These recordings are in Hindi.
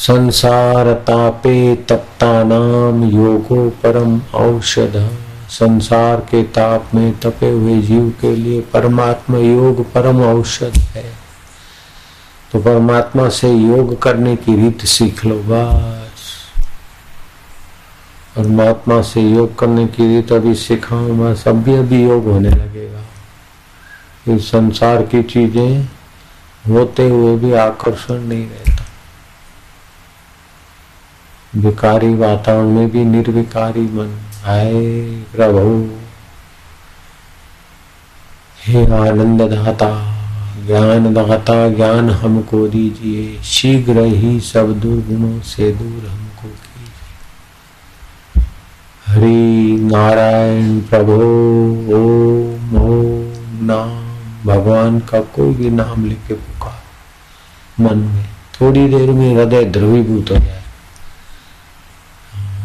संसार तापे तप्ता नाम योगो परम औषध। संसार के ताप में तपे हुए जीव के लिए परमात्मा योग परम औषध है। तो परमात्मा से योग करने की रीत सीख लो बस। परमात्मा से योग करने की रीत अभी सिखाऊं बस अभी अभी योग होने लगेगा। इस संसार की चीज़ें होते हुए भी आकर्षण नहीं रहता। विकारी वातावरण में भी निर्विकारी मन आए प्रभु। हे आनंद दाता, ज्ञान दाता, ज्ञान हमको दीजिए, शीघ्र ही सब दुर्गुणों से दूर हमको कीजिए। हरि नारायण प्रभो, ओम ओम नाम, भगवान का कोई भी नाम लेके पुकार। मन में थोड़ी देर में हृदय ध्रुवीभूत हो जाए।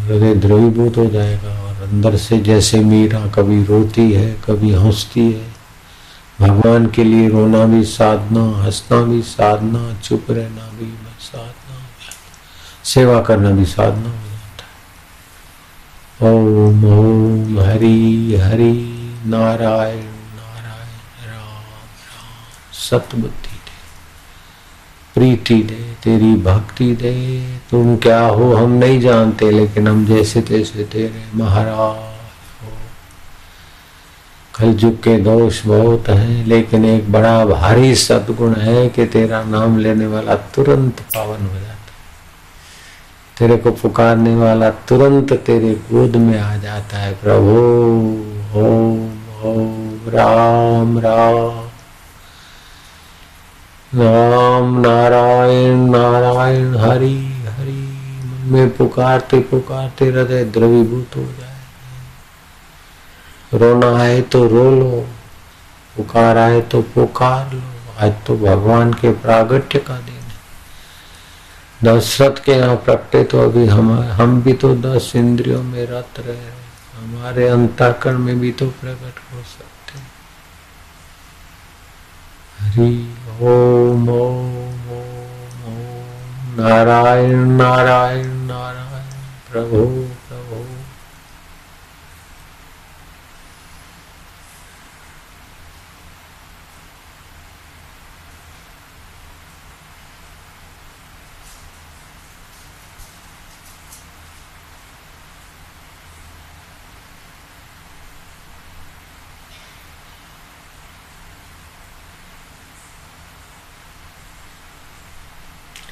हृदय द्रवीभूत हो जाएगा और अंदर से जैसे मीरा कभी रोती है, कभी हंसती है। भगवान के लिए रोना भी साधना, हंसना भी साधना, चुप रहना भी साधना, सेवा करना भी साधना हो जाता है। ओम ओम, हरि हरि, नारायण नारायण, राम राम सतबुद्धि प्रीति दे, तेरी भक्ति दे। तुम क्या हो हम नहीं जानते, लेकिन हम जैसे तैसे तेरे महाराज हो। कल के दोष बहुत हैं, लेकिन एक बड़ा भारी सदगुण है कि तेरा नाम लेने वाला तुरंत पावन हो जाता तेरे को पुकारने वाला तुरंत तेरे गोद में आ जाता है, प्रभु, ओम ओम, राम राम। राम नारायण नारायण, हरि हरि में पुकारते पुकारते हृदय द्रवीभूत हो जाए। रोना है तो रो लो, पुकार आए तो पुकार लो, आज तो भगवान के प्रागट्य का दिन है। दशरथ के यहाँ प्रकटे तो अभी हम हम भी तो दस इंद्रियों में रत रहे हमारे अंताकरण में भी तो प्रकट हो सकते हरी ओम ओम ओम नारायण नारायण नारायण प्रभु प्रभु।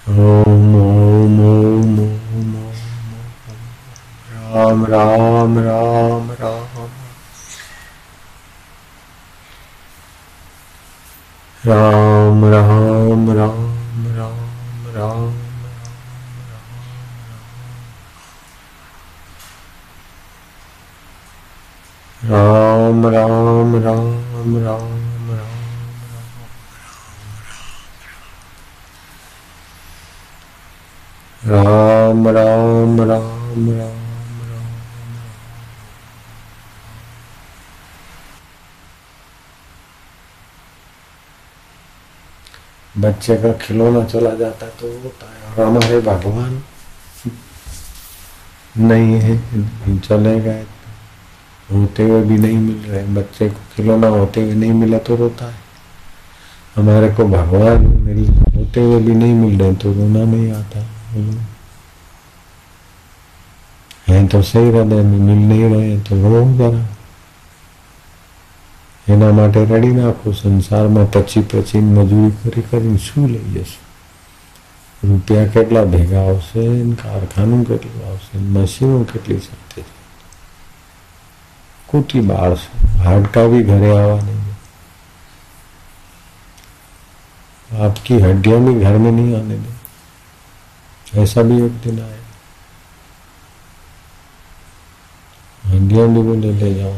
Om Om Om Om Om Ram Ram Ram Ram Ram Ram Ram बच्चे का खिलौना चला जाता तो होता है, और हमारे भगवान। नहीं है चले गए। होते हुए भी नहीं मिल रहे, बच्चे को खिलौना होते हुए नहीं मिला तो रोता है। हमारे को भगवान मिल, होते हुए भी नहीं मिल रहे तो रोना नहीं आता। है तो सही हृदय में मिल नहीं रहे तो रो जरा। એના માટે રડી નાખો સંસારમાં પછી પછી મજૂરી કરી કરીને શું લઈ જશું રૂપિયા કેટલા ભેગા આવશે કારખાનું કેટલું આવશે મશીનો કેટલી સાથે છે કૂટી બાળશે હાડકા भी घरे आवा नहीं आपकी हड्डियां भी घर में नहीं आने दे ऐसा भी एक दिन आए हड्डियां भी बोले ले जाओ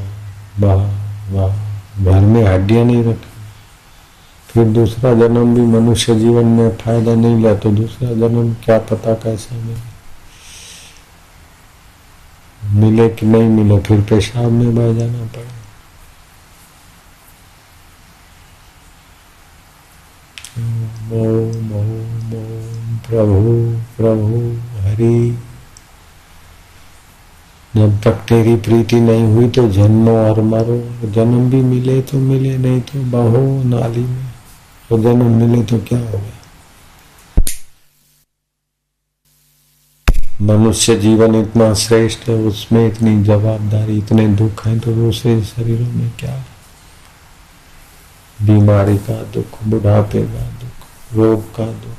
वाह वाह घर में हड्डियाँ नहीं रखी फिर दूसरा जन्म भी मनुष्य जीवन में फ़ायदा नहीं लिया तो दूसरा जन्म क्या पता कैसा मिले। मिले कि नहीं मिले, फिर पेशाब में बह जाना पड़े। प्रभु प्रभु, हरि। जब तक तेरी प्रीति नहीं हुई तो जन्मो और मरो। जन्म भी मिले तो मिले, नहीं तो बहो नाली में। तो जन्म मिले तो क्या हो गया? मनुष्य जीवन इतना श्रेष्ठ है, उसमें इतनी जवाबदारी, इतने दुख हैं तो दूसरे शरीरों में क्या? बीमारी का दुख, बुढ़ापे का दुख, रोग का दुख,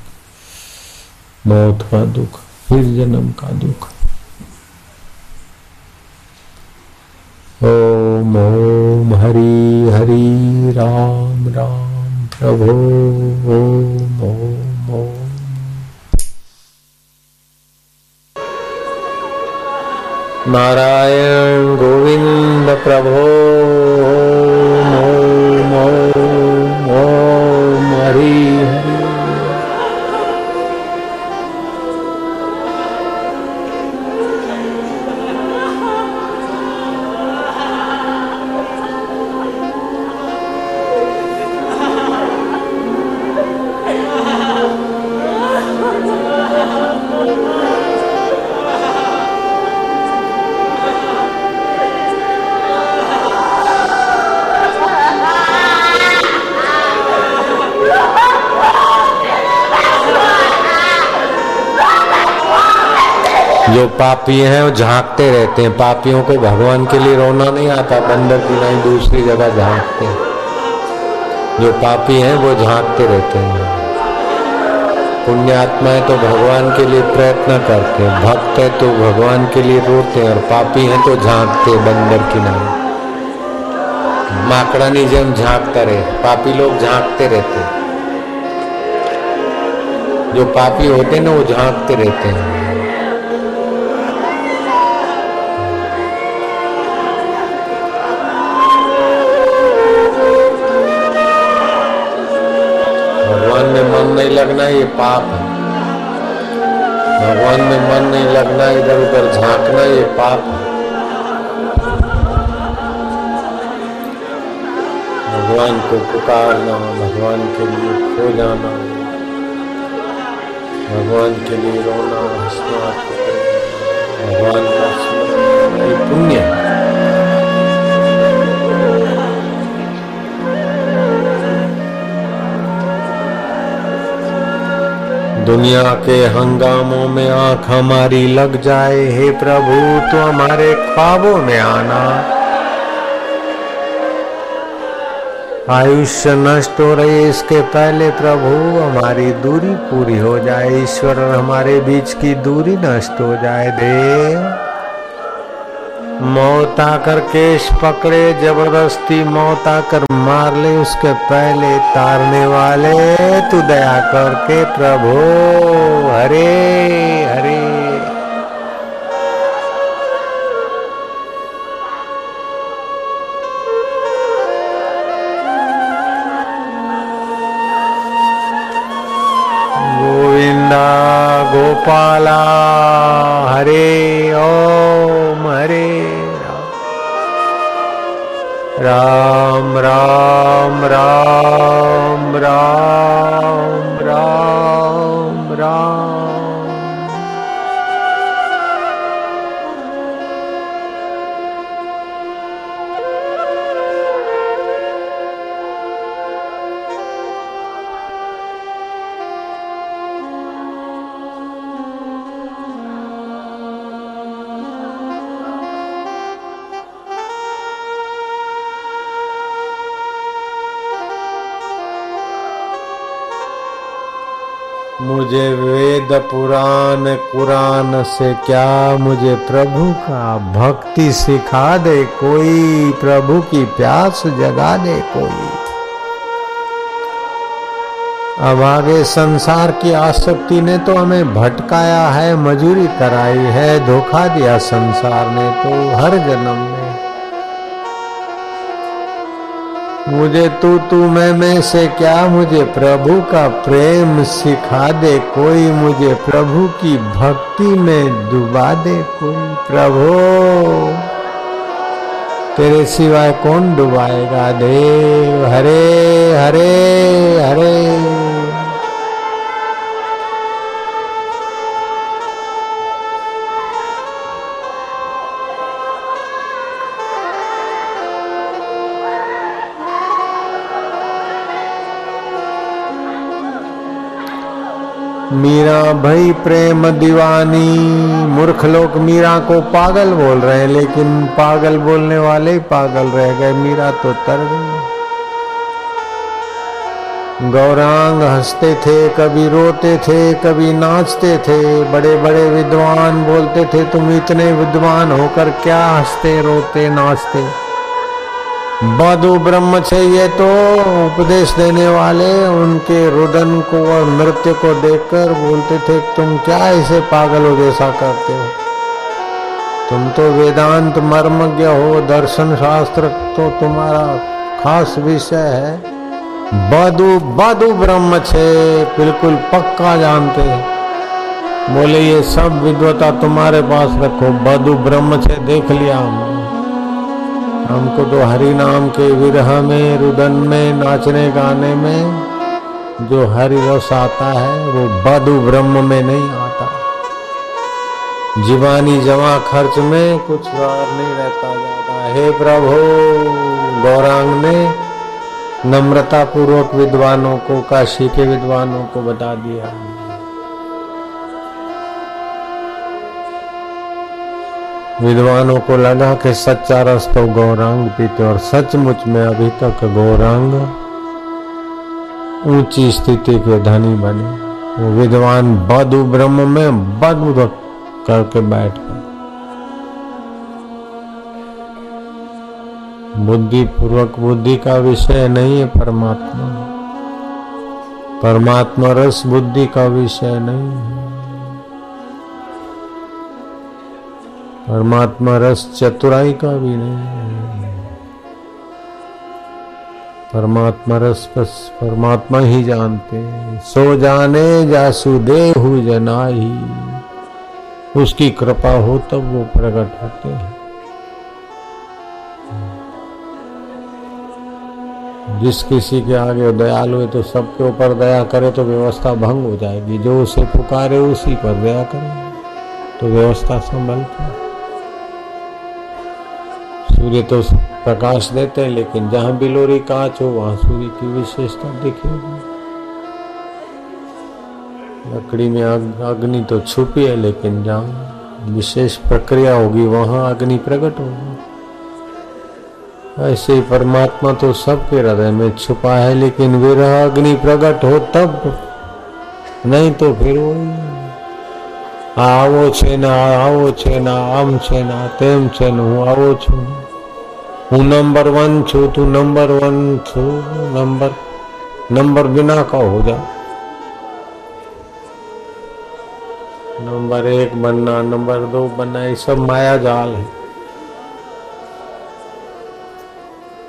मौत का दुख, फिर जन्म का दुख। ॐ ॐ हरि हरि राम राम प्रभो ॐ ॐ नारायण गोविन्द प्रभो। जो पापी हैं वो झांकते रहते हैं। पापियों को भगवान के लिए रोना नहीं आता, बंदर की नहीं, दूसरी जगह झांकते हैं। जो पापी हैं, वो झांकते रहते हैं। पुण्यात्माएँ तो भगवान के लिए प्रयत्न करते हैं। भक्त है तो भगवान के लिए रोते हैं और पापी हैं तो झांकते बंदर की नहीं माकड़ानी जम झांकता रहे, पापी लोग झांकते रहते जो पापी होते हैं ना, वो झांकते रहते हैं। लगना ये पाप। है भगवान में मन नहीं लगना इधर उधर झांकना ये पाप। है भगवान को पुकारना, भगवान के लिए खो जाना, भगवान के लिए रोना, हंसना, भगवान का स्मरण दुनिया के हंगामों में आँख हमारी लग जाए, हे प्रभु तो हमारे ख्वाबों में आना। आयुष्य नष्ट हो रही इसके पहले, प्रभु, हमारी दूरी पूरी हो जाए, ईश्वर और हमारे बीच की दूरी नष्ट हो जाए देव मौत आकर केश पकड़े, ज़बरदस्ती मौत आकर मार ले, उसके पहले तारने वाले। तू दया करके प्रभु, हरे हरे। गोविंदा, गोपाला। राम राम राम मुझे वेद पुराण, कुरान से क्या मुझे प्रभु का भक्ति सिखा दे कोई? प्रभु की प्यास जगा दे कोई? अब आगे संसार की आसक्ति ने तो हमें भटकाया है, मजूरी कराई है, धोखा दिया संसार ने तो हर जन्म में। मुझे तू तू मैं मैं से क्या? मुझे प्रभु का प्रेम सिखा दे कोई। मुझे प्रभु की भक्ति में डुबा दे कोई। प्रभु, तेरे सिवाय कौन डुबाएगा? देव, हरे हरे हरे। मीरा भई प्रेम दीवानी। मूर्ख लोग मीरा को पागल बोल रहे हैं, लेकिन पागल बोलने वाले ही पागल रह गए। मीरा तो तर गई। गौरांग हँसते थे, कभी रोते थे, कभी नाचते थे। बड़े बड़े विद्वान बोलते थे, तुम इतने विद्वान होकर क्या हँसते, रोते, नाचते? बधु ब्रह्म चाहिए तो उपदेश देने वाले उनके रुदन को और नृत्य को देखकर बोलते थे, तुम क्या ऐसे पागल जैसा करते हो? तुम तो वेदांत मर्मज्ञ हो, दर्शन शास्त्र तो तुम्हारा खास विषय है। बधु बधु ब्रह्म छे बिल्कुल पक्का जानते हैं। बोले, ये सब विद्वता तुम्हारे पास रखो बधु ब्रह्म छे देख लिया हम हमको तो हरि नाम के विरह में, रुदन में, नाचने, गाने में जो हरि रस आता है, वो बधु ब्रह्म में नहीं आता। जीवानी जमा खर्च में कुछ बार नहीं रहता जाता हे प्रभु, गौरांग ने नम्रता पूर्वक विद्वानों को, काशी के विद्वानों को बता दिया। विद्वानों को लगा कि सच्चा रस तो गौरांग पीते और सचमुच में अभी तक गौरांग ऊँची स्थिति के धनी बने। वो विद्वान बधु ब्रह्म में बधु करके बैठ गए। बुद्धि पूर्वक बुद्धि का विषय नहीं है परमात्मा। परमात्मा रस बुद्धि का विषय नहीं है। परमात्मा रस चतुराई का भी नहीं परमात्मा रस बस परमात्मा ही जानते हैं सो जाने जासुदेव जनाही। उसकी कृपा हो तब वो प्रकट होते हैं। जिस किसी के आगे दयालु है तो सबके ऊपर दया करे तो व्यवस्था भंग हो जाएगी। जो उसे पुकारे उसी पर दया करे तो व्यवस्था संभलती सूर्य तो प्रकाश देते हैं लेकिन जहां बिलोरी कांच हो वहां सूर्य की विशेषता दिखेगी लकड़ी में अग्नि तो छुपी है लेकिन जहां विशेष प्रक्रिया होगी वहां अग्नि प्रकट होगी ऐसे ही परमात्मा तो सबके हृदय में छुपा है लेकिन विरह अग्नि प्रकट हो तब नहीं तो फिर वो આવો છે ને આવો છે ને આમ છે ને તેમ છે ને હું આવો છું हूँ नंबर वन छू, तू नंबर वन छू नंबर नंबर बिना का हो जा। नंबर एक बनना नंबर दो बनना, ये सब माया जाल है।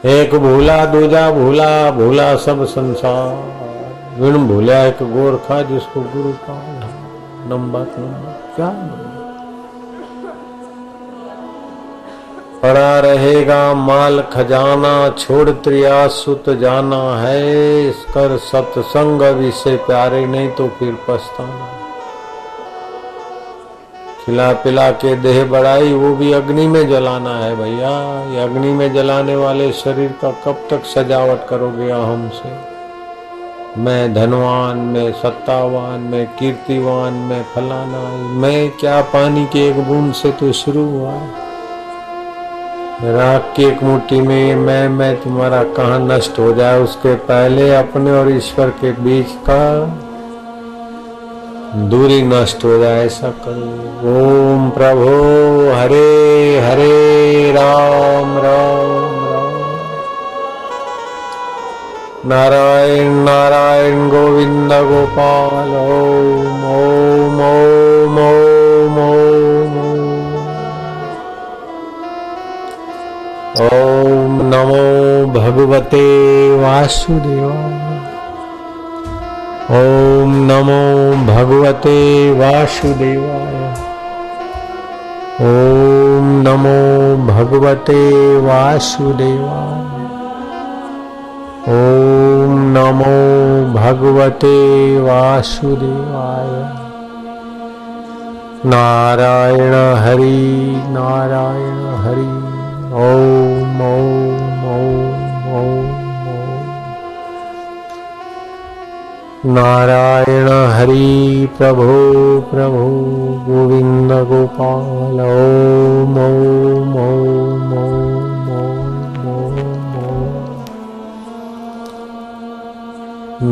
एक भूला, दूजा भूला भूला सब संसार। गुण भूला एक गोरखा जिसको गुरु का नंबर नंबर क्या नंबर पड़ा रहेगा माल खजाना, छोड़ त्रिया सुत जाना है। कर सत्संग विषय प्यारे, नहीं तो फिर पछताना। खिला पिला के देह बढ़ाई, वो भी अग्नि में जलाना है भैया। ये अग्नि में जलाने वाले शरीर का कब तक सजावट करोगे अहम से? मैं धनवान, मैं सत्तावान, मैं कीर्तिवान, मैं फलाना। मैं क्या पानी के एक बूंद से तो शुरू हुआ? राख की एक मुट्ठी में मैं मैं तुम्हारा कहा नष्ट हो जाए? उसके पहले अपने और ईश्वर के बीच का दूरी नष्ट हो जाए, ऐसा करो। ओम प्रभु, हरे हरे, राम राम राम। नारायण नारायण, गोविंद, गोपाल ओम ओम ओम ओम। ओम नमो भगवते वासुदेवाय। ओम नमो भगवते वासुदेवाय। ओम नमो भगवते वासुदेवाय। ओम नमो भगवते वासुदेवाय। नारायण हरि नारायण हरि। नारायण हरि प्रभो प्रभु गोविंद गोपाल ओम ओम।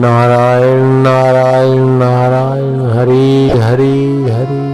नारायण नारायण नारायण हरि हरि हरि।